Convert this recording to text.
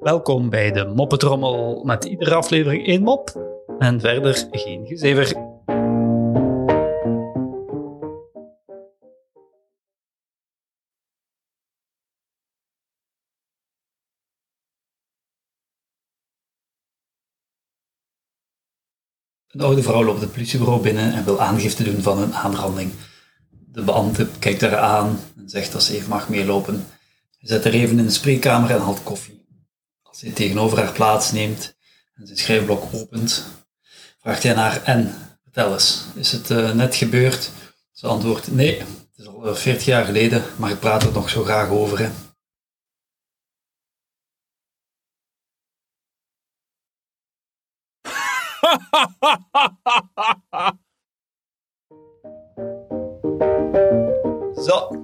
Welkom bij de Moppetrommel met iedere aflevering één mop en verder geen gezever. Een oude vrouw loopt het politiebureau binnen en wil aangifte doen van een aanranding. De beambte kijkt haar aan en zegt dat ze even mag meelopen. Zet haar even in de spreekkamer en haalt koffie. Als hij tegenover haar plaats neemt en zijn schrijfblok opent, vraagt hij naar en, vertel eens, is het eh, net gebeurd? Ze antwoordt, nee, het is al eh, 40 jaar geleden, maar ik praat er nog zo graag over. Hè. Zo,